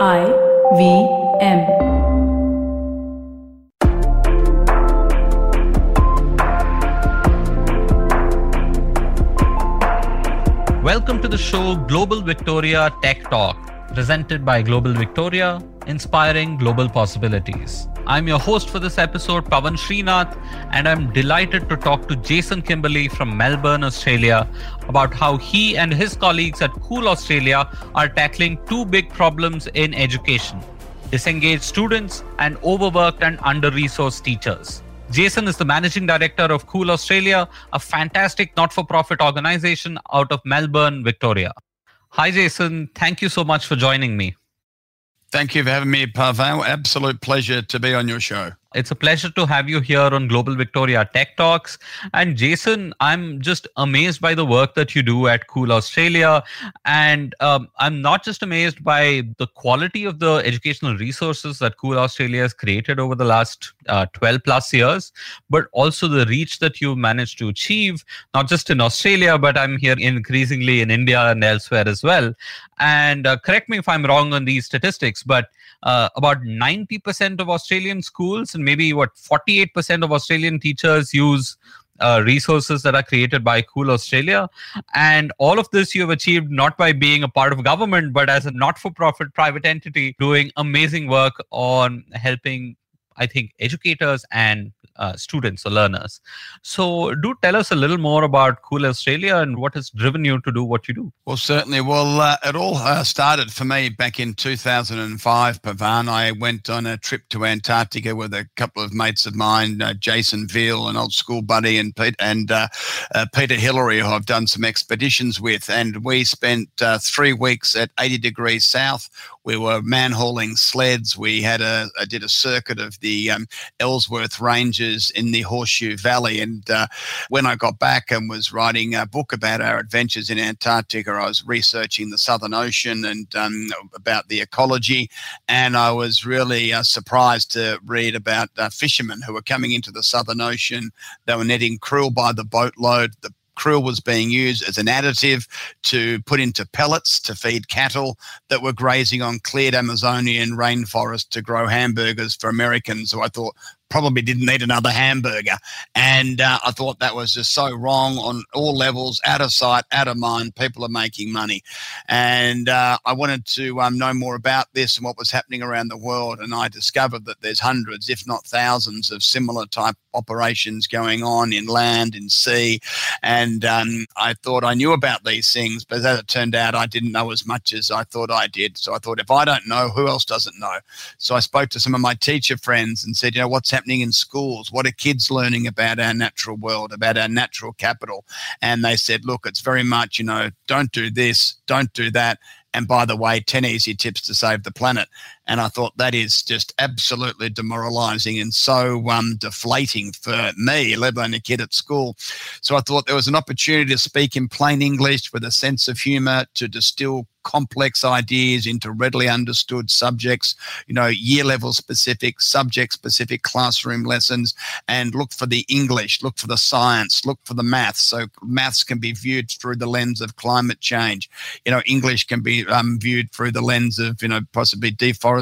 I V M. Welcome to the show Global Victoria Tech Talk, presented by Global Victoria, inspiring global possibilities. I'm your host for this episode, Pavan Srinath, and I'm delighted to talk to Jason Kimberley from Melbourne, Australia, about how he and his colleagues at Cool Australia are tackling two big problems in education disengaged students and overworked and under resourced teachers. Jason is the managing director of Cool Australia, a fantastic not for profit organization out of Melbourne, Victoria. Hi, Jason. Thank you so much for joining me. Thank you for having me, Pavan. Absolute pleasure to be on your show. It's a pleasure to have you here on Global Victoria Tech Talks. And Jason, I'm just amazed by the work that you do at Cool Australia. And um, I'm not just amazed by the quality of the educational resources that Cool Australia has created over the last uh, 12 plus years, but also the reach that you've managed to achieve, not just in Australia, but I'm here increasingly in India and elsewhere as well. And uh, correct me if I'm wrong on these statistics, but uh, about 90% of Australian schools and maybe what 48% of Australian teachers use uh, resources that are created by Cool Australia. And all of this you have achieved not by being a part of government, but as a not for profit private entity doing amazing work on helping, I think, educators and uh, students or learners. So, do tell us a little more about Cool Australia and what has driven you to do what you do. Well, certainly. Well, uh, it all uh, started for me back in 2005, Pavan. I went on a trip to Antarctica with a couple of mates of mine, uh, Jason Veal, an old school buddy, and, Pete, and uh, uh, Peter Hillary, who I've done some expeditions with. And we spent three weeks at 80 degrees south. We were man hauling sleds. We had a, did a circuit of the um, Ellsworth Ranges in the Horseshoe Valley. And uh, when I got back and was writing a book about our adventures in Antarctica, I was researching the Southern Ocean and um, about the ecology. And I was really uh, surprised to read about uh, fishermen who were coming into the Southern Ocean. They were netting krill by the boatload. The krill was being used as an additive to put into pellets to feed cattle that were grazing on cleared Amazonian rainforest to grow hamburgers for Americans. So I thought, probably didn't need another hamburger. And uh, I thought that was just so wrong on all levels, out of sight, out of mind. People are making money. And uh, I wanted to um, know more about this and what was happening around the world. And I discovered that there's hundreds, if not thousands, of similar type operations going on in land, in sea. And um, I thought I knew about these things, but as it turned out, I didn't know as much as I thought I did. So I thought, if I don't know, who else doesn't know? So I spoke to some of my teacher friends and said, you know, what's happening in schools? What are kids learning about our natural world, about our natural capital? And they said, look, it's very much, you know, don't do this, don't do that. And by the way, 10 easy tips to save the planet. And I thought that is just absolutely demoralizing and so um, deflating for me, let alone a kid at school. So I thought there was an opportunity to speak in plain English with a sense of humor to distill complex ideas into readily understood subjects, you know, year level specific, subject specific classroom lessons, and look for the English, look for the science, look for the maths. So maths can be viewed through the lens of climate change. You know, English can be um, viewed through the lens of, you know, possibly deforestation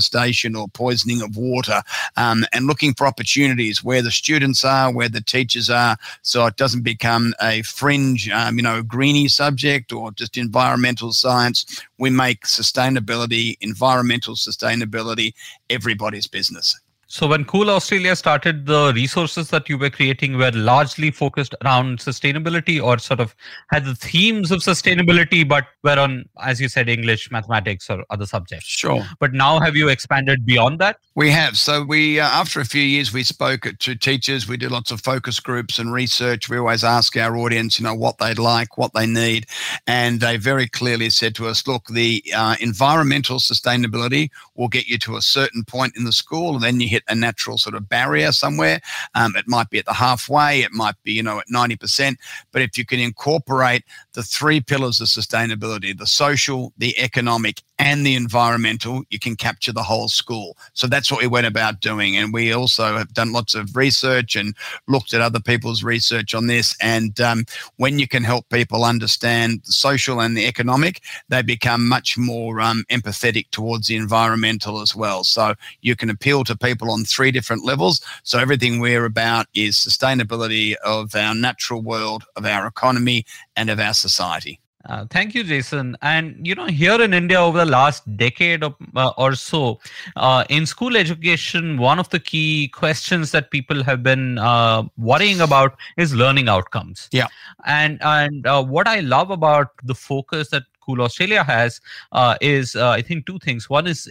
or poisoning of water, um, and looking for opportunities where the students are, where the teachers are, so it doesn't become a fringe, um, you know, greeny subject or just environmental science we make sustainability, environmental sustainability, everybody's business. So when Cool Australia started, the resources that you were creating were largely focused around sustainability or sort of had the themes of sustainability, but were on, as you said, English, mathematics, or other subjects. Sure. But now have you expanded beyond that? We have. So we, uh, after a few years, we spoke to teachers. We did lots of focus groups and research. We always ask our audience, you know, what they'd like, what they need, and they very clearly said to us, look, the uh, environmental sustainability will get you to a certain point in the school, and then you hit a natural sort of barrier somewhere. Um, it might be at the halfway, it might be, you know, at 90%. But if you can incorporate the three pillars of sustainability the social, the economic, and the environmental, you can capture the whole school. So that's what we went about doing. And we also have done lots of research and looked at other people's research on this. And um, when you can help people understand the social and the economic, they become much more um, empathetic towards the environmental as well. So you can appeal to people on three different levels. So everything we're about is sustainability of our natural world, of our economy, and of our society. Uh, thank you, Jason. And you know, here in India, over the last decade of, uh, or so, uh, in school education, one of the key questions that people have been uh, worrying about is learning outcomes. Yeah. And and uh, what I love about the focus that Cool Australia has uh, is, I think, two things. One is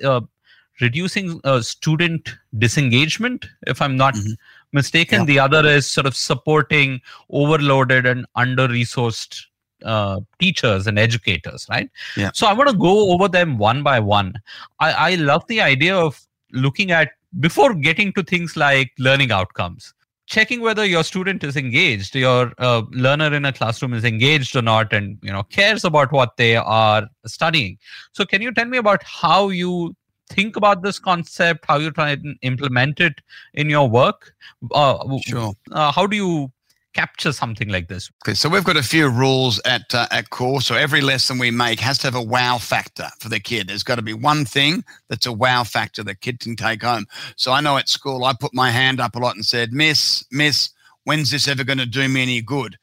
reducing student disengagement, if I'm not. Mm-hmm. Mistaken. Yeah. The other is sort of supporting overloaded and under resourced uh, teachers and educators, right? Yeah. So I want to go over them one by one. I, I love the idea of looking at before getting to things like learning outcomes checking whether your student is engaged your uh, learner in a classroom is engaged or not and you know cares about what they are studying so can you tell me about how you think about this concept how you try and implement it in your work uh, sure uh, how do you capture something like this? Okay, so we've got a few rules at uh, at core. So every lesson we make has to have a wow factor for the kid. There's got to be one thing that's a wow factor the kid can take home. So I know at school I put my hand up a lot and said, "Miss, Miss, when's this ever going to do me any good?"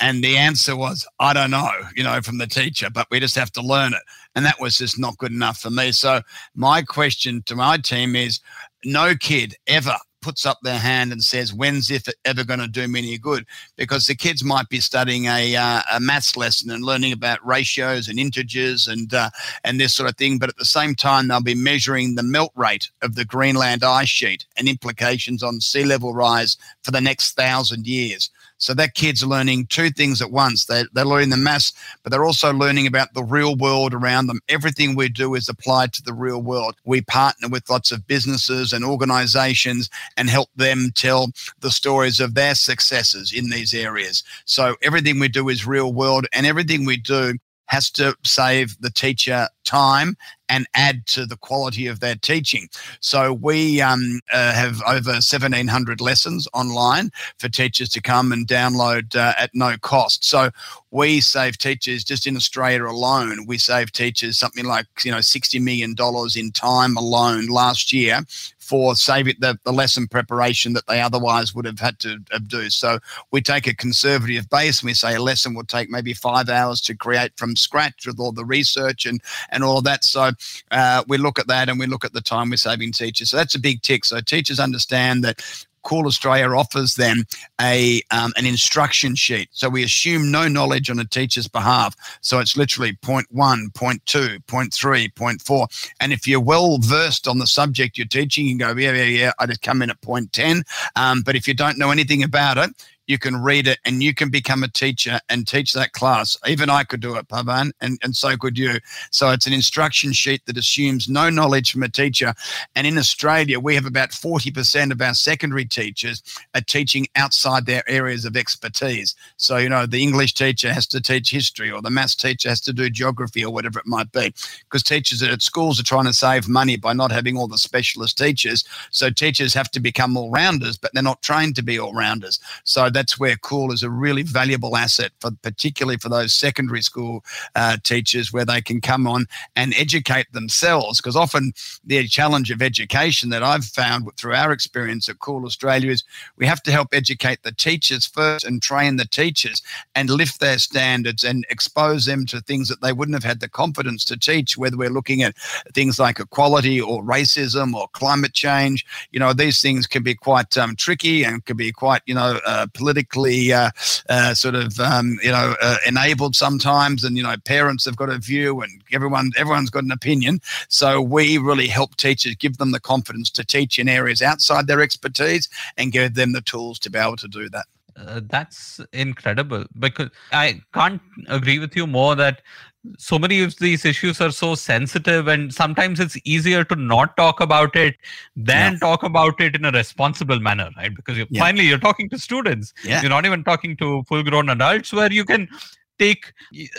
And the answer was, I don't know, you know, from the teacher, but we just have to learn it. And that was just not good enough for me. So my question to my team is no kid ever puts up their hand and says, "When's if it ever going to do me any good?" Because the kids might be studying a uh, a maths lesson and learning about ratios and integers and uh, and this sort of thing, but at the same time they'll be measuring the melt rate of the Greenland ice sheet and implications on sea level rise for the next thousand years. So that kid's learning two things at once. They, they're learning the maths, but they're also learning about the real world around them. Everything we do is applied to the real world. We partner with lots of businesses and organizations and help them tell the stories of their successes in these areas. So everything we do is real world and everything we do has to save the teacher time and add to the quality of their teaching. So we um, uh, have over 1,700 lessons online for teachers to come and download uh, at no cost. So we save teachers just in Australia alone. We save teachers something like you know 60 million dollars in time alone last year for saving the, the lesson preparation that they otherwise would have had to do. So we take a conservative base and we say a lesson will take maybe five hours to create from scratch with all the research and and all of that. So uh, we look at that and we look at the time we're saving teachers. So that's a big tick. So teachers understand that Cool Australia offers them a um, an instruction sheet. So we assume no knowledge on a teacher's behalf. So it's literally point one, point two, point three, point four. And if you're well versed on the subject you're teaching, you can go, yeah, yeah, yeah, I just come in at point 10. Um, but if you don't know anything about it, you can read it and you can become a teacher and teach that class. Even I could do it, Pavan, and, and so could you. So it's an instruction sheet that assumes no knowledge from a teacher. And in Australia, we have about 40% of our secondary teachers are teaching outside their areas of expertise. So, you know, the English teacher has to teach history or the maths teacher has to do geography or whatever it might be. Because teachers at schools are trying to save money by not having all the specialist teachers. So teachers have to become all rounders, but they're not trained to be all rounders. So that's where Cool is a really valuable asset for particularly for those secondary school uh, teachers where they can come on and educate themselves. Because often the challenge of education that I've found through our experience at Cool Australia is we have to help educate the teachers first and train the teachers and lift their standards and expose them to things that they wouldn't have had the confidence to teach, whether we're looking at things like equality or racism or climate change. You know, these things can be quite um, tricky and can be quite, you know, uh, politically uh, uh, sort of um, you know uh, enabled sometimes, and you know parents have got a view, and everyone everyone's got an opinion. So we really help teachers give them the confidence to teach in areas outside their expertise and give them the tools to be able to do that. Uh, that's incredible because I can't agree with you more that so many of these issues are so sensitive and sometimes it's easier to not talk about it than yeah. talk about it in a responsible manner right because you're, yeah. finally you're talking to students yeah. you're not even talking to full grown adults where you can take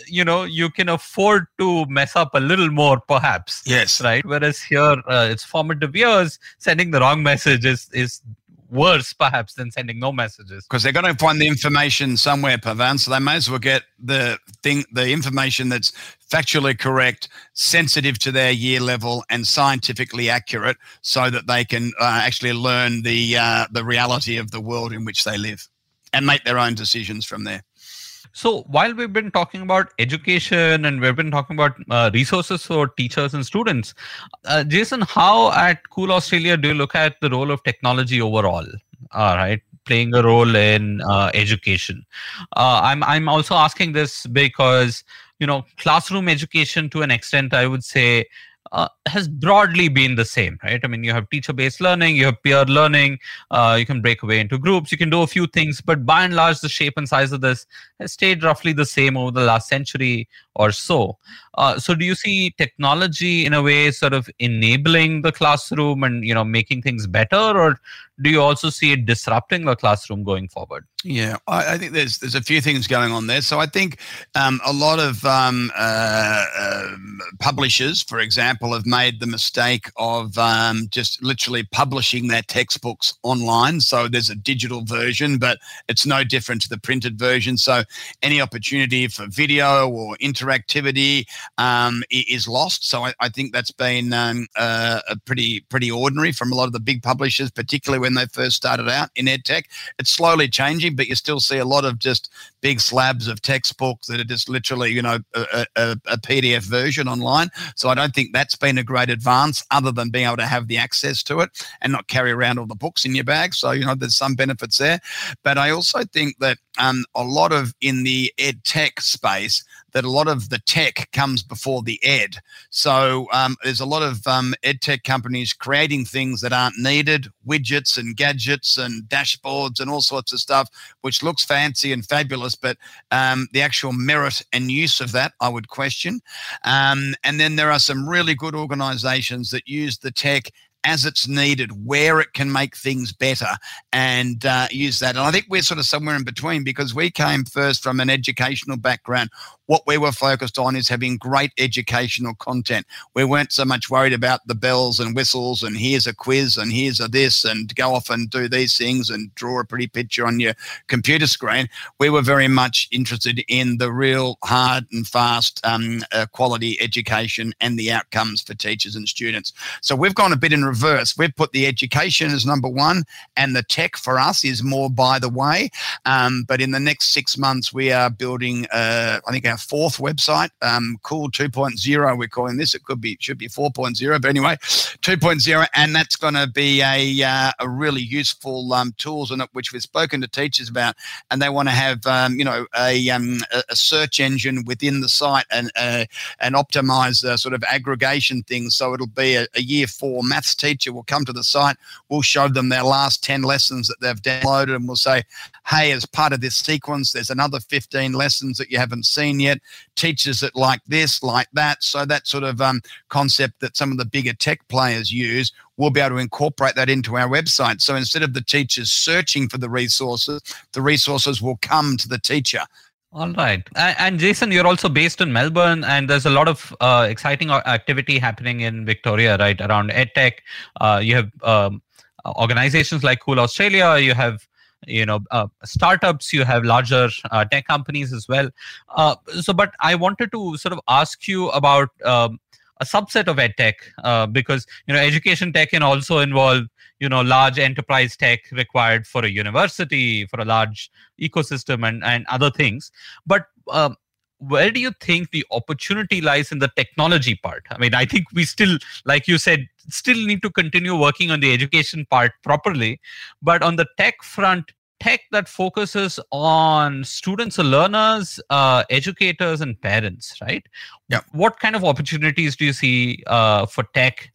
you know you can afford to mess up a little more perhaps yes right whereas here uh, it's formative years sending the wrong message is is worse perhaps than sending no messages. Because they're going to find the information somewhere pavan so they may as well get the thing the information that's factually correct sensitive to their year level and scientifically accurate so that they can uh, actually learn the uh, the reality of the world in which they live and make their own decisions from there so while we've been talking about education and we've been talking about uh, resources for teachers and students, uh, Jason, how at Cool Australia do you look at the role of technology overall? All right, playing a role in uh, education. Uh, I'm I'm also asking this because you know classroom education to an extent I would say uh, has broadly been the same, right? I mean, you have teacher based learning, you have peer learning, uh, you can break away into groups, you can do a few things, but by and large, the shape and size of this has stayed roughly the same over the last century or so. Uh, so, do you see technology in a way sort of enabling the classroom and you know making things better, or do you also see it disrupting the classroom going forward? Yeah, I, I, think there's there's a few things going on there. So I think um, a lot of um, uh, uh, publishers, for example, have made the mistake of um, just literally publishing their textbooks online. So there's a digital version, but it's no different to the printed version. So any opportunity for video or interactivity um, is lost. So I, I think that's been um, uh, pretty pretty ordinary from a lot of the big publishers, particularly when they first started out in edtech. It's slowly changing but you still see a lot of just big slabs of textbooks that are just literally, you know, a, a, a, PDF version online. So I don't think that's been a great advance other than being able to have the access to it and not carry around all the books in your bag. So, you know, there's some benefits there. But I also think that um, a lot of in the ed tech space, that a lot of the tech comes before the ed. So um, there's a lot of um, ed tech companies creating things that aren't needed, widgets and gadgets and dashboards and all sorts of stuff, which looks fancy and fabulous, but um, the actual merit and use of that, I would question. Um, and then there are some really good organizations that use the tech as it's needed, where it can make things better, and uh, use that. And I think we're sort of somewhere in between because we came first from an educational background what we were focused on is having great educational content. We weren't so much worried about the bells and whistles and here's a quiz and here's a this and go off and do these things and draw a pretty picture on your computer screen. We were very much interested in the real hard and fast um, uh, quality education and the outcomes for teachers and students. So we've gone a bit in reverse. We've put the education as number one and the tech for us is more by the way. Um, but in the next six months, we are building, uh, I think, our fourth website, um, Cool 2.0. We're calling this. It could be, it should be 4.0, but anyway, 2.0, and that's going to be a uh, a really useful um, tools in it, which we've spoken to teachers about, and they want to have um, you know a, um, a search engine within the site and uh, and optimize sort of aggregation things. So it'll be a, a year four maths teacher will come to the site. We'll show them their last 10 lessons that they've downloaded, and we'll say, hey, as part of this sequence, there's another 15 lessons that you haven't seen yet. Teaches it like this, like that. So that sort of um, concept that some of the bigger tech players use, we'll be able to incorporate that into our website. So instead of the teachers searching for the resources, the resources will come to the teacher. All right. And Jason, you're also based in Melbourne, and there's a lot of uh, exciting activity happening in Victoria, right, around EdTech. Uh, you have um, organizations like Cool Australia, you have you know uh, startups you have larger uh, tech companies as well uh, so but i wanted to sort of ask you about um, a subset of edtech uh, because you know education tech can also involve you know large enterprise tech required for a university for a large ecosystem and and other things. But um, where do you think the opportunity lies in the technology part? I mean i think we still like you said still need to continue working on the education part properly. But on the tech front tech that focuses on students or learners uh, educators and parents right? Yeah. What kind of opportunities do you see uh, for tech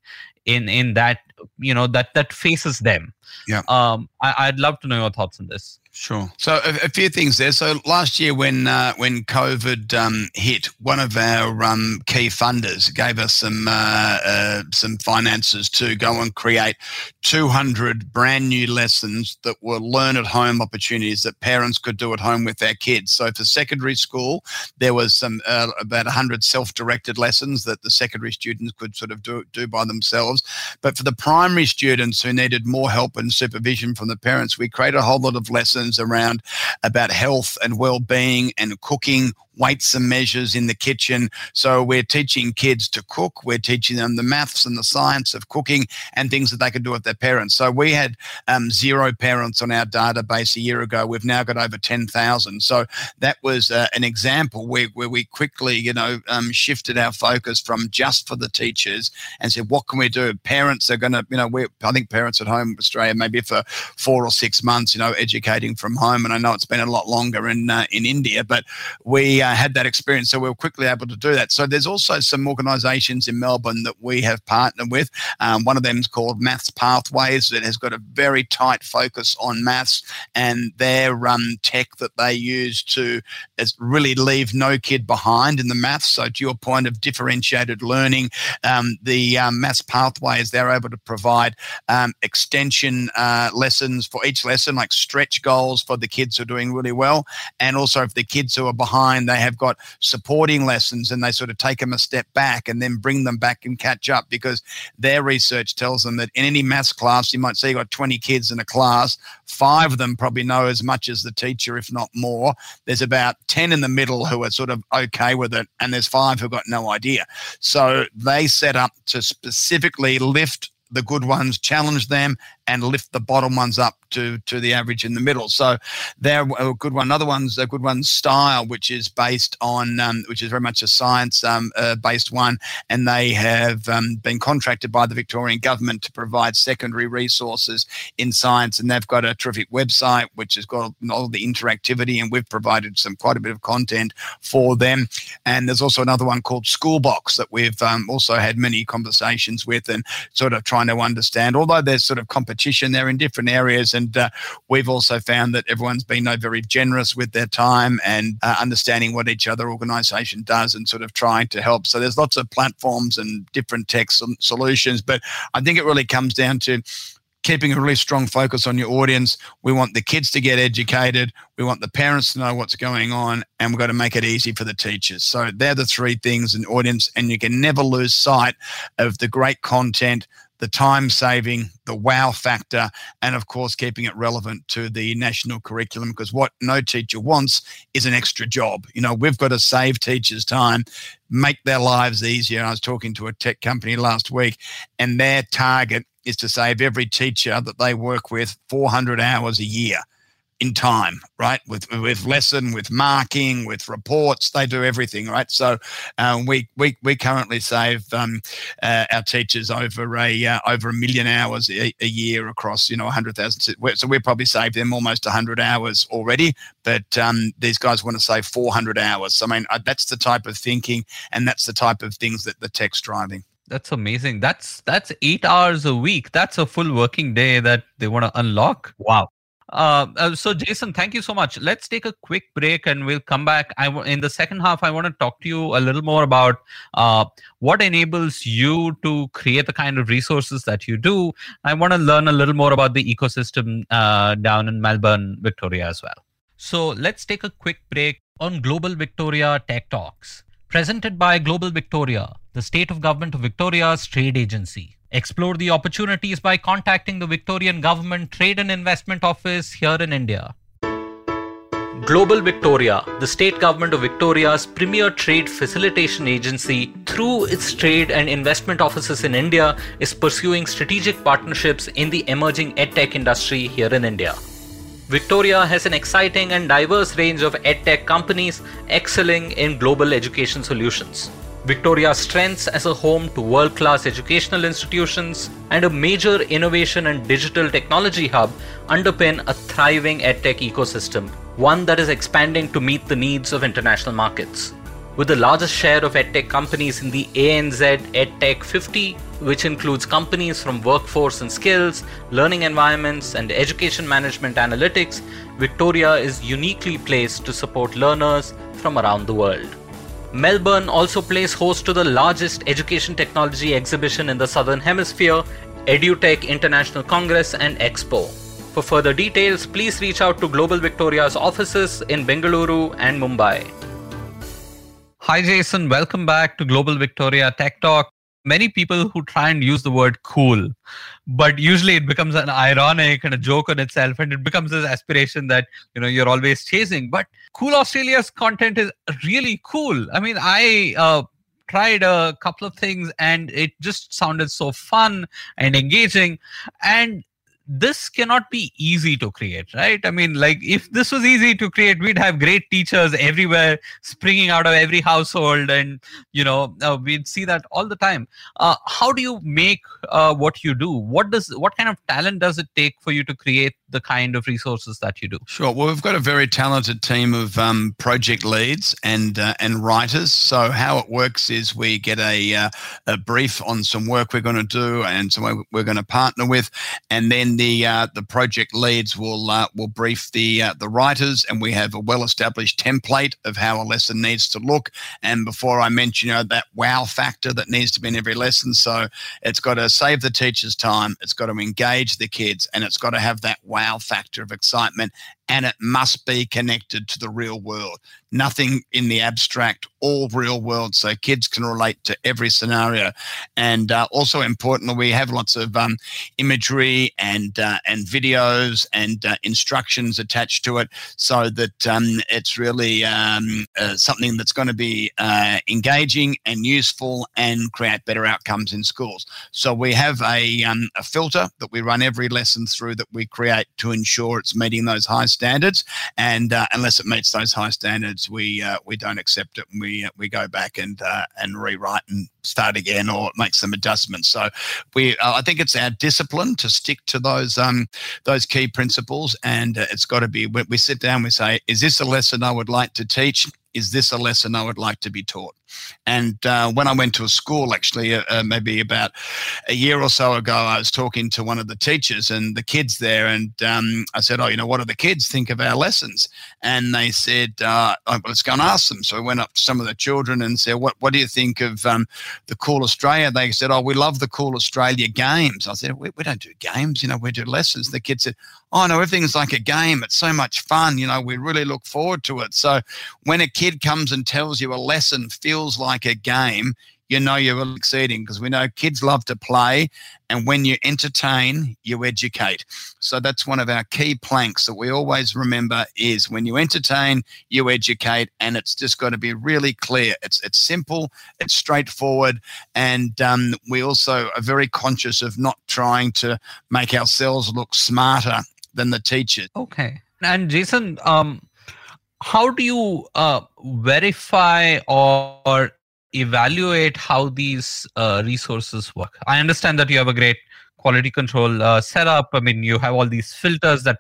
in in that you know that that faces them Yeah. um I, i'd love to know your thoughts on this Sure. So a, a few things there. So last year, when uh, when COVID um, hit, one of our um, key funders gave us some uh, uh, some finances to go and create 200 brand new lessons that were learn at home opportunities that parents could do at home with their kids. So for secondary school, there was some uh, about 100 self-directed lessons that the secondary students could sort of do do by themselves. But for the primary students who needed more help and supervision from the parents, we created a whole lot of lessons around about health and well-being and cooking weights and measures in the kitchen. So we're teaching kids to cook. We're teaching them the maths and the science of cooking and things that they can do with their parents. So we had um, zero parents on our database a year ago. We've now got over 10,000. So that was uh, an example where, where we quickly, you know, um, shifted our focus from just for the teachers and said, what can we do? Parents are going to, you know, we I think parents at home, in Australia, maybe for four or six months, you know, educating from home. And I know it's been a lot longer in uh, in India, but we uh, had that experience, so we were quickly able to do that. So there's also some organisations in Melbourne that we have partnered with. Um, one of them is called Maths Pathways that has got a very tight focus on maths, and their um, tech that they use to really leave no kid behind in the maths. So to your point of differentiated learning, um, the um, Maths Pathways they're able to provide um, extension uh, lessons for each lesson, like stretch goals for the kids who are doing really well, and also if the kids who are behind they have got supporting lessons and they sort of take them a step back and then bring them back and catch up because their research tells them that in any maths class, you might say you've got 20 kids in a class, five of them probably know as much as the teacher, if not more. There's about 10 in the middle who are sort of okay with it, and there's five who've got no idea. So they set up to specifically lift the good ones, challenge them, and lift the bottom ones up to to the average in the middle. So they're a good one. Another one's a good one, Stile, which is based on um, which is very much a science um, uh, based one, and they have um, been contracted by the Victorian government to provide secondary resources in science, and they've got a terrific website which has got all the interactivity, and we've provided some quite a bit of content for them. And there's also another one called Schoolbox that we've um, also had many conversations with, and sort of trying to understand. Although there's sort of competition there in different areas, and uh, we've also found that everyone's been uh, very generous with their time and uh, understanding what each other organisation does, and sort of trying to help. So there's lots of platforms and different tech sol- solutions, but I think it really comes down to keeping a really strong focus on your audience. We want the kids to get educated. We want the parents to know what's going on, and we've got to make it easy for the teachers. So they're the three things in audience, and you can never lose sight of the great content, the time saving, the wow factor, and of course, keeping it relevant to the national curriculum. Because what no teacher wants is an extra job. You know, we've got to save teachers time, make their lives easier. I was talking to a tech company last week, and their target is to save every teacher that they work with 400 hours a year in time, right? With with lesson, with marking, with reports, they do everything, right? So um, we we we currently save um, uh, our teachers over a uh, over a million hours a, a year across you know hundred thousand. So we probably saved them almost hundred hours already, but um, these guys want to save four hundred hours. So I mean uh, that's the type of thinking and that's the type of things that the tech's driving. That's amazing. That's that's eight hours a week. That's a full working day that they want to unlock. Wow. Uh, uh, so Jason, thank you so much. Let's take a quick break and we'll come back. I w- in the second half, I want to talk to you a little more about uh, what enables you to create the kind of resources that you do. I want to learn a little more about the ecosystem uh, down in Melbourne, Victoria as well. So let's take a quick break on Global Victoria Tech Talks, presented by Global Victoria, the state of government of Victoria's trade agency. Explore the opportunities by contacting the Victorian Government Trade and Investment Office here in India. Global Victoria, the state government of Victoria's premier trade facilitation agency, through its trade and investment offices in India, is pursuing strategic partnerships in the emerging edtech industry here in India. Victoria has an exciting and diverse range of edtech companies excelling in global education solutions. Victoria's strengths as a home to world class educational institutions and a major innovation and digital technology hub underpin a thriving edtech ecosystem, one that is expanding to meet the needs of international markets. with the largest share of edtech companies in the ANZ EdTech 50, which includes companies from workforce and skills, learning environments, and education management analytics, Victoria is uniquely placed to support learners from around the world. Melbourne also plays host to the largest education technology exhibition in the Southern Hemisphere, EduTech International Congress and Expo. For further details, please reach out to Global Victoria's offices in Bengaluru and Mumbai. Hi, Jason. Welcome back to Global Victoria Tech Talk. Many people who try and use the word cool, but usually it becomes an ironic and a joke on itself, and it becomes this aspiration that you know you're always chasing. But Cool Australia's content is really cool. I mean, I uh, tried a couple of things, and it just sounded so fun and engaging, and this cannot be easy to create right? I mean like if this was easy to create we'd have great teachers everywhere springing out of every household and you know uh, we'd see that all the time. Uh, how do you make uh, what you do? What does what kind of talent does it take for you to create the kind of resources that you do. Sure. Well we've got a very talented team of um, project leads and uh, and writers. So how it works is we get a, uh, a brief on some work we're going to do and some we're going to partner with. And then the uh, the project leads will uh, will brief the uh, the writers, and we have a well established template of how a lesson needs to look. And before I mention you know, that wow factor that needs to be in every lesson, so it's got to save the teacher's time, it's got to engage the kids, and it's got to have that wow factor of excitement and it must be connected to the real world. Nothing in the abstract, all real world, so kids can relate to every scenario. And uh, also importantly, we have lots of um, imagery and uh, and videos and uh, instructions attached to it, so that um, it's really um, uh, something that's going to be uh, engaging and useful and create better outcomes in schools. So we have a, um, a filter that we run every lesson through that we create to ensure it's meeting those high standards, and uh, unless it meets those high standards, we uh, we don't accept it, and we uh, we go back and uh, and rewrite and start again or make some adjustments. So we I think it's our discipline to stick to those um those key principles, and uh, it's got to be we sit down, we say, is this a lesson I would like to teach? Is this a lesson I would like to be taught? And uh, when I went to a school, actually, uh, uh, maybe about a year or so ago, I was talking to one of the teachers and the kids there, and um, I said, "Oh, you know, what do the kids think of our lessons?" And they said, uh, oh, "Let's go and ask them." So I went up to some of the children and said, "What What do you think of um, the Cool Australia?" They said, "Oh, we love the Cool Australia games." I said, "We, we don't do games, you know, we do lessons." The kids said, oh no, everything's like a game. It's so much fun. You know, we really look forward to it. So when a kid comes and tells you a lesson feels like a game, you know you're exceeding because we know kids love to play. And when you entertain, you educate. So that's one of our key planks that we always remember is when you entertain, you educate. And it's just got to be really clear. It's, it's simple, it's straightforward. And um, we also are very conscious of not trying to make ourselves look smarter than the teacher. Okay. And Jason, um, how do you uh, verify or evaluate how these uh, resources work. I understand that you have a great quality control uh, setup. I mean, you have all these filters that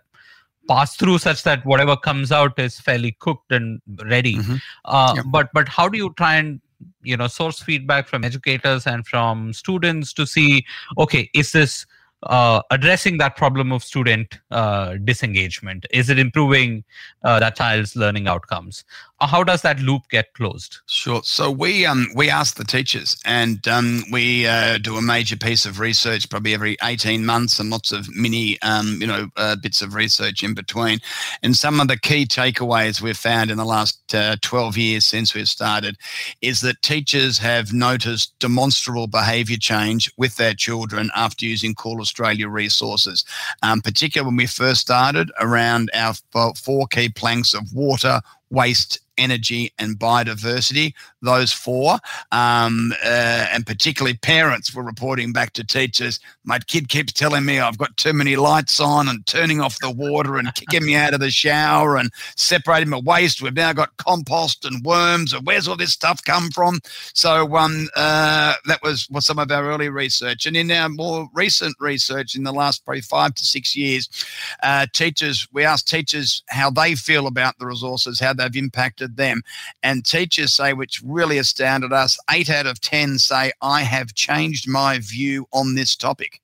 pass through such that whatever comes out is fairly cooked and ready. Mm-hmm. Uh, yep. But but how do you try and you know source feedback from educators and from students to see okay is this uh, addressing that problem of student uh, disengagement? Is it improving uh, that child's learning outcomes? Uh, how does that loop get closed? Sure. So we um, we ask the teachers, and um, we uh, do a major piece of research probably every eighteen months, and lots of mini um, you know uh, bits of research in between. And some of the key takeaways we've found in the last twelve years since we've started is that teachers have noticed demonstrable behaviour change with their children after using Cool Australia resources, um, particularly when we first started around our four key planks of water, waste, energy, and biodiversity. Those four, um, uh, and particularly parents were reporting back to teachers. My kid keeps telling me I've got too many lights on and turning off the water and kicking me out of the shower and separating my waste. We've now got compost and worms. And where's all this stuff come from? So um, uh, that was what some of our early research. And in our more recent research in the last probably five to six years, uh, teachers we asked teachers how they feel about the resources, how they've impacted them. And teachers say, which really astounded us, eight out of 10 say, I have changed my view on this topic.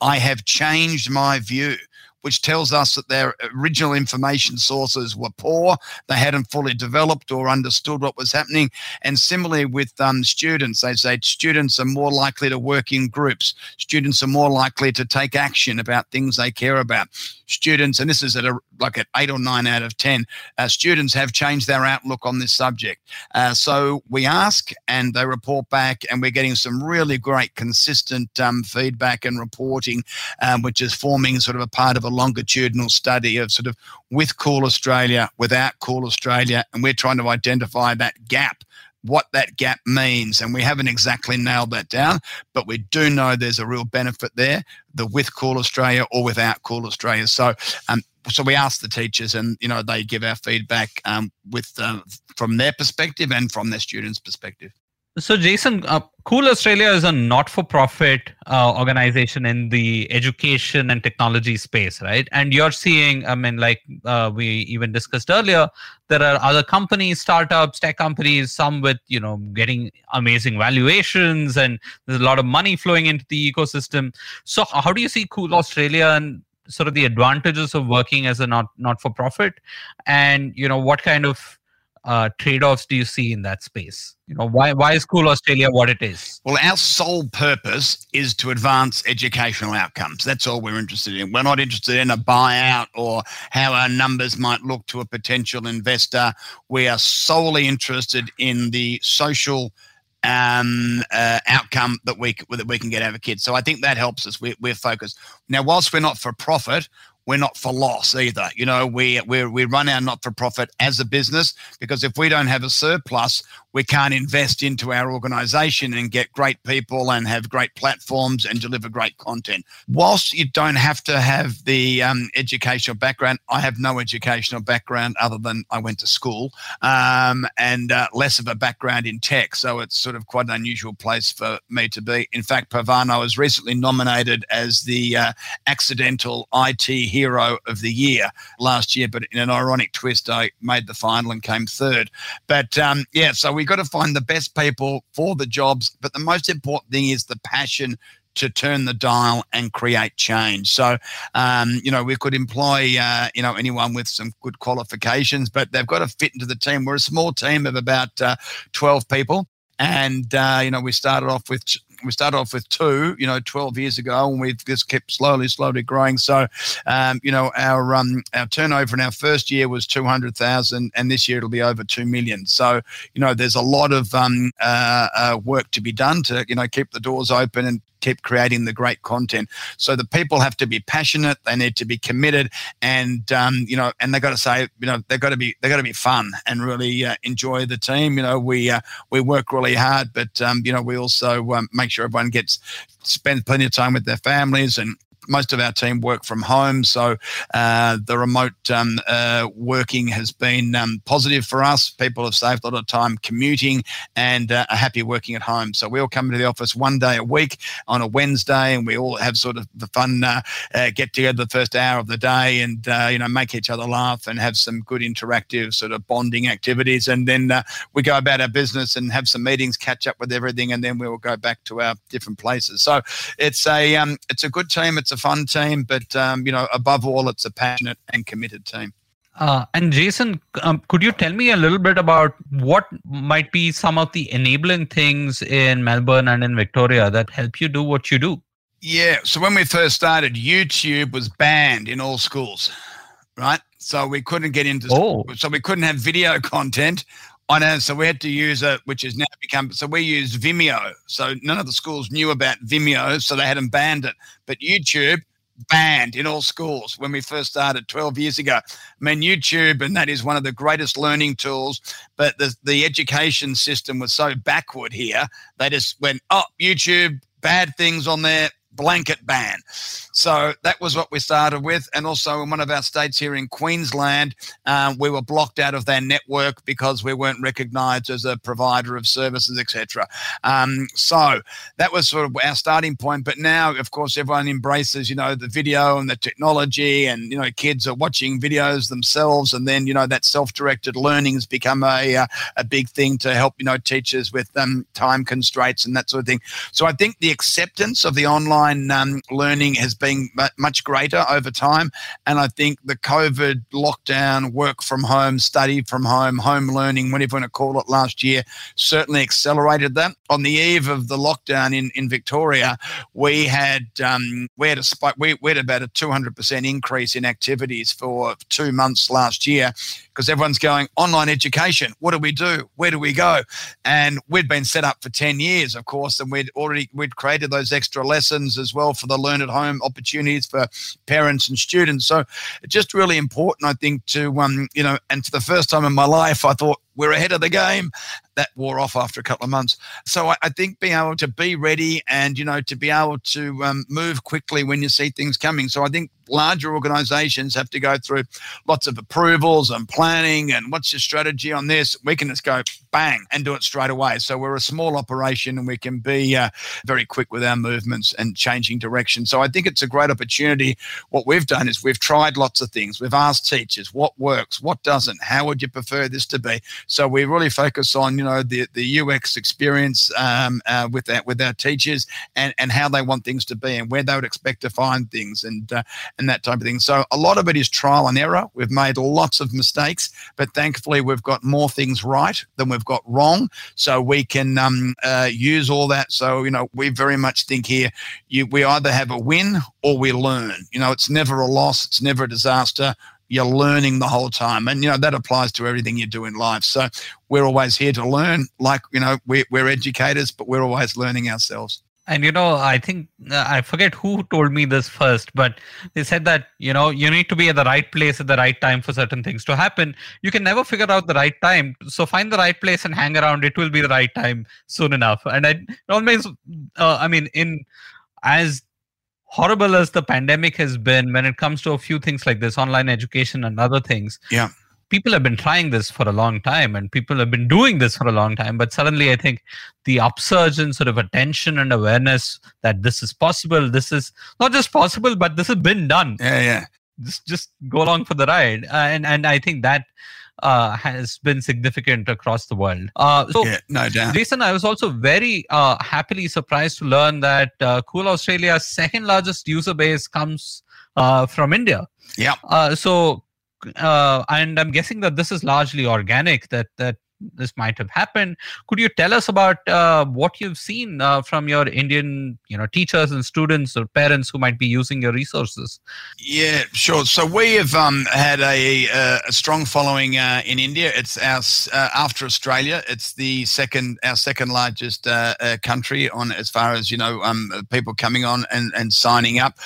I have changed my view which tells us that their original information sources were poor. They hadn't fully developed or understood what was happening. And similarly with um, students, they say students are more likely to work in groups. Students are more likely to take action about things they care about. Students, and this is at a, like at eight or nine out of 10, uh, students have changed their outlook on this subject. Uh, so we ask and they report back, and we're getting some really great, consistent um, feedback and reporting, um, which is forming sort of a part of a longitudinal study of sort of with Cool Australia, without Cool Australia, and we're trying to identify that gap what that gap means. And we haven't exactly nailed that down, but we do know there's a real benefit there, the with Cool Australia or without Cool Australia. So, um, so we ask the teachers, and you know they give our feedback um, with uh, from their perspective and from their students' perspective. So, Jason, uh, Cool Australia is a not for profit uh, organization in the education and technology space, right? And you're seeing, I mean, like uh, we even discussed earlier, there are other companies, startups, tech companies, some with, you know, getting amazing valuations and there's a lot of money flowing into the ecosystem. So, how do you see Cool Australia and sort of the advantages of working as a not not for profit and you know what kind of uh, trade-offs do you see in that space? You know, why why is Cool Australia what it is? Well, our sole purpose is to advance educational outcomes. That's all we're interested in. We're not interested in a buyout or how our numbers might look to a potential investor. We are solely interested in the social um, uh, outcome that we that we can get out of kids. So I think that helps us. We, we're focused now. Whilst we're not for profit, we're not for loss either. You know, we we we run our not for profit as a business because if we don't have a surplus, we can't invest into our organization and get great people and have great platforms and deliver great content. Whilst you don't have to have the um, educational background, I have no educational background other than I went to school um, and uh, less of a background in tech. So it's sort of quite an unusual place for me to be. In fact, Pavan, I was recently nominated as the uh, accidental IT hero of the year last year, but in an ironic twist, I made the final and came third. But um, yeah, so we got to find the best people for the jobs. But the most important thing is the passion to turn the dial and create change. So, um, you know, we could employ, uh, you know, anyone with some good qualifications, but they've got to fit into the team. We're a small team of about uh, 12 people. And, uh, you know, we started off with we started off with two, you know, 12 years ago, and we've just kept slowly, slowly growing. So, um, you know, our um, our turnover in our first year was 200,000, and this year it'll be over 2 million. So, you know, there's a lot of um, uh, uh, work to be done to, you know, keep the doors open and keep creating the great content. So the people have to be passionate. They need to be committed, and um, you know, and they got to say, you know, they've got to be they got to be fun and really uh, enjoy the team. You know, we uh, we work really hard, but um, you know, we also um, make sure everyone gets spend plenty of time with their families and most of our team work from home, so uh, the remote um, uh, working has been um, positive for us. People have saved a lot of time commuting and uh, are happy working at home. So we all come into the office one day a week on a Wednesday, and we all have sort of the fun uh, uh, get together the first hour of the day, and uh, you know make each other laugh and have some good interactive sort of bonding activities, and then we go about our business and have some meetings, catch up with everything, and then we will go back to our different places. So it's a um, it's a good team. It's a fun team, but um, you know, above all, it's a passionate and committed team. Uh, and Jason, um, could you tell me a little bit about what might be some of the enabling things in Melbourne and in Victoria that help you do what you do? Yeah. So when we first started, YouTube was banned in all schools, right? So we couldn't get into, oh. so we couldn't have video content I know. So we had to use it, which has now become. So we used Vimeo. So none of the schools knew about Vimeo, so they hadn't banned it. But YouTube banned in all schools when we first started 12 years ago. I mean, YouTube, and that is one of the greatest learning tools, but the, the education system was so backward here. They just went, oh, YouTube, bad things on there, blanket ban. So that was what we started with. And also in one of our states here in Queensland, um, we were blocked out of their network because we weren't recognised as a provider of services, etc. Um, so that was sort of our starting point. But now, of course, everyone embraces, you know, the video and the technology, and you know, kids are watching videos themselves, and then you know that self-directed learning has become a uh, a big thing to help you know teachers with um, time constraints and that sort of thing. So I think the acceptance of the online um, learning has been much greater over time, and I think the COVID lockdown, work from home, study from home, home learning, whatever you want to call it, last year certainly accelerated that. On the eve of the lockdown in, in Victoria, we had um, we had a spike. We, we had about a two hundred percent increase in activities for two months last year because everyone's going online education. What do we do? Where do we go? And we'd been set up for 10 years, of course, and we'd already we'd created those extra lessons as well for the learn at home opportunities for parents and students. So it's just really important, I think, to um, you know, and for the first time in my life, I thought we're ahead of the game. That wore off after a couple of months. So I, I think being able to be ready and you know to be able to um, move quickly when you see things coming. So I think larger organizations have to go through lots of approvals and planning and what's your strategy on this. We can just go bang and do it straight away. So we're a small operation and we can be uh, very quick with our movements and changing direction. So I think it's a great opportunity. What we've done is we've tried lots of things. We've asked teachers what works, what doesn't, how would you prefer this to be. So we really focus on you know the the UX experience um, uh, with that with our teachers and and how they want things to be and where they would expect to find things and uh, and that type of thing. So a lot of it is trial and error. We've made lots of mistakes, but thankfully we've got more things right than we've got wrong. So we can um, uh, use all that. So you know we very much think here you we either have a win or we learn. You know it's never a loss. It's never a disaster you're learning the whole time. And you know that applies to everything you do in life. So we're always here to learn. Like you know we're, we're educators but we're always learning ourselves. And you know i think uh, i forget who told me this first but they said that you know you need to be at the right place at the right time for certain things to happen. You can never figure out the right time. So find the right place and hang around. It will be the right time soon enough. And i always uh, i mean in as horrible as the pandemic has been when it comes to a few things like this online education and other things. Yeah. People have been trying this for a long time and people have been doing this for a long time but suddenly i think the upsurge in sort of attention and awareness that this is possible this is not just possible but this has been done. Yeah yeah. Just just go along for the ride. Uh, and and i think that uh, has been significant across the world. Uh, so, yeah, no doubt. Jason, I was also very uh, happily surprised to learn that uh, Cool Australia's second largest user base comes uh, from India. Yeah. Uh, so, and I'm guessing that this is largely organic. That that this might have happened. Could you tell us about uh, what you've seen uh, from your Indian, you know, teachers and students or parents who might be using your resources? Yeah, sure. So we have um, had a, a, strong following uh, in India. It's our uh, after Australia. It's the second, our second largest uh, uh, country on as far as you know, um, people coming on and, and signing up.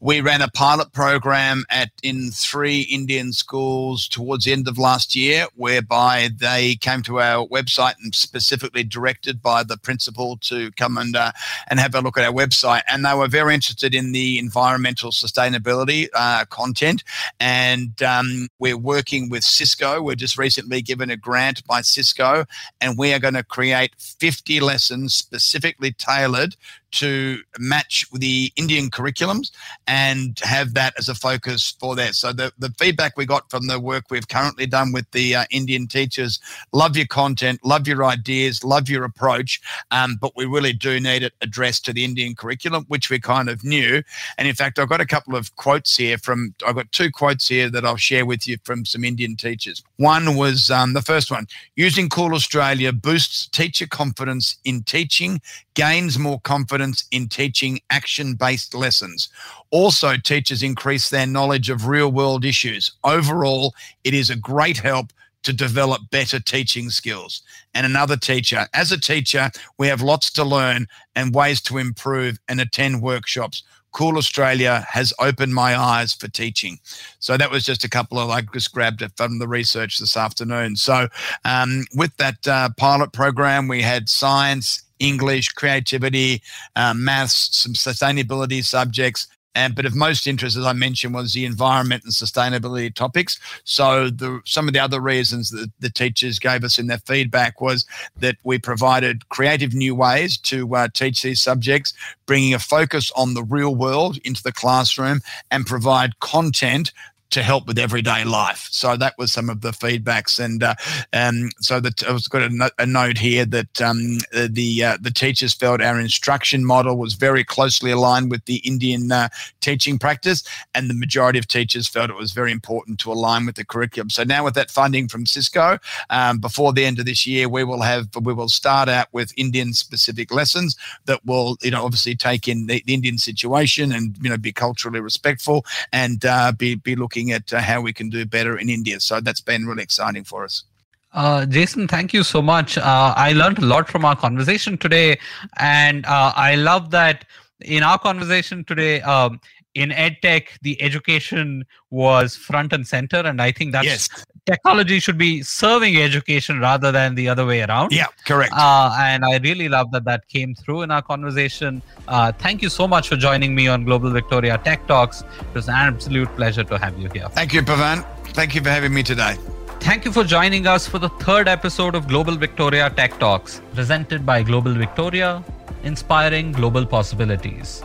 We ran a pilot program at in three Indian schools towards the end of last year, whereby they came to our website and specifically directed by the principal to come and uh, and have a look at our website. And they were very interested in the environmental sustainability uh, content. And um, we're working with Cisco. We're just recently given a grant by Cisco, and we are going to create 50 lessons specifically tailored to match the Indian curriculums and have that as a focus for that. So the, the feedback we got from the work we've currently done with the uh, Indian teachers, love your content, love your ideas, love your approach, um, but we really do need it addressed to the Indian curriculum, which we kind of knew. And in fact, I've got a couple of quotes here from, I've got two quotes here that I'll share with you from some Indian teachers. One was um, the first one, using Cool Australia boosts teacher confidence in teaching, gains more confidence in teaching action based lessons. Also, teachers increase their knowledge of real world issues. Overall, it is a great help to develop better teaching skills. And another teacher, as a teacher, we have lots to learn and ways to improve and attend workshops. Cool Australia has opened my eyes for teaching. So that was just a couple of, I just grabbed it from the research this afternoon. So um, with that uh, pilot program, we had science, English, creativity, um, maths, some sustainability subjects, and but of most interest, as I mentioned, was the environment and sustainability topics. So the some of the other reasons that the teachers gave us in their feedback was that we provided creative new ways to uh, teach these subjects, bringing a focus on the real world into the classroom, and provide content to help with everyday life. So that was some of the feedbacks, and uh, um, so that I was got a, no- a note here that um, the uh, the teachers felt our instruction model was very closely aligned with the Indian uh, teaching practice, and the majority of teachers felt it was very important to align with the curriculum. So now with that funding from Cisco, um, before the end of this year, we will have we will start out with Indian specific lessons that will you know obviously take in the, the Indian situation and you know be culturally respectful and uh, be be looking looking at uh, how we can do better in India. So that's been really exciting for us. Uh, Jason, thank you so much. Uh, I learned a lot from our conversation today, and uh, I love that in our conversation today. Um, in edtech, the education was front and center, and I think that's yes. Technology should be serving education rather than the other way around. Yeah, correct. Uh, and I really love that that came through in our conversation. Uh, thank you so much for joining me on Global Victoria Tech Talks. It was an absolute pleasure to have you here. Thank you, Pavan. Thank you for having me today. Thank you for joining us for the third episode of Global Victoria Tech Talks, presented by Global Victoria, inspiring global possibilities.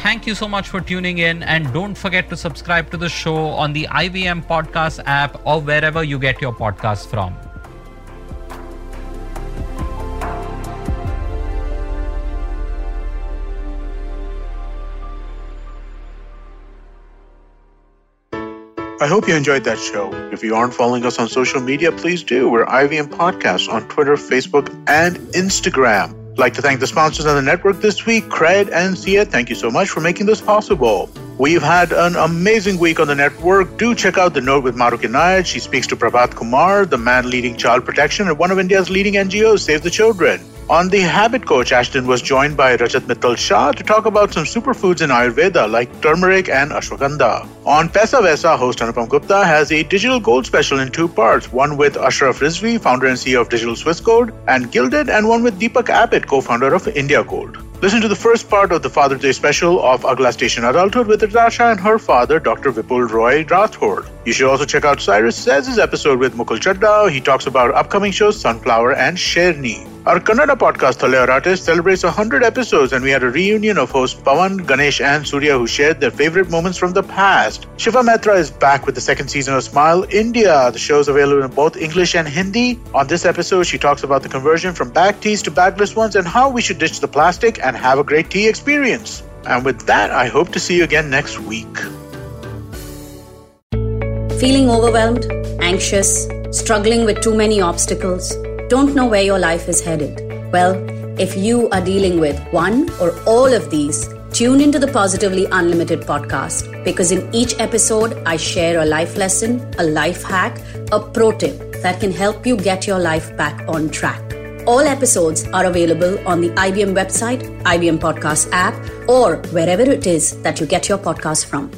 Thank you so much for tuning in, and don't forget to subscribe to the show on the IVM Podcast app or wherever you get your podcasts from. I hope you enjoyed that show. If you aren't following us on social media, please do. We're IVM Podcast on Twitter, Facebook, and Instagram. Like to thank the sponsors on the network this week, Cred and Thea. Thank you so much for making this possible. We've had an amazing week on the network. Do check out the note with Mahrukh Inayat. She speaks to Prabhat Kumar, the man leading child protection at one of India's leading NGOs, Save the Children. On The Habit Coach, Ashdin was joined by Rajat Mittal Shah to talk about some superfoods in Ayurveda like turmeric and ashwagandha. On Paisa Vaisa, host Anupam Gupta has a digital gold special in two parts, one with Ashraf Rizvi, founder and CEO of Digital Swiss Gold, and Gilded, and one with Deepak Abbott, co-founder of India Gold. Listen to the first part of the Father's Day special of Agla Station Adulthood with Natasha and her father, Dr. Vipul Roy Rathod. You should also check out Cyrus Says' episode with Mukul Chadda. He talks about upcoming shows Sunflower and Sherni. Our Kannada podcast, Thale Harate, celebrates 100 episodes, and we had a reunion of hosts Pawan, Ganesh, and Surya who shared their favorite moments from the past. Shiva Mehta is back with the second season of Smile India. The show is available in both English and Hindi. On this episode, she talks about the conversion from bag teas to bagless ones and how we should ditch the plastic and have a great tea experience. And with that, I hope to see you again next week. Feeling overwhelmed, anxious, struggling with too many obstacles, don't know where your life is headed? Well, if you are dealing with one or all of these, tune into the Positively Unlimited podcast because in each episode, I share a life lesson, a life hack, a pro tip that can help you get your life back on track. All episodes are available on the IVM website, IVM Podcast app, or wherever it is that you get your podcast from.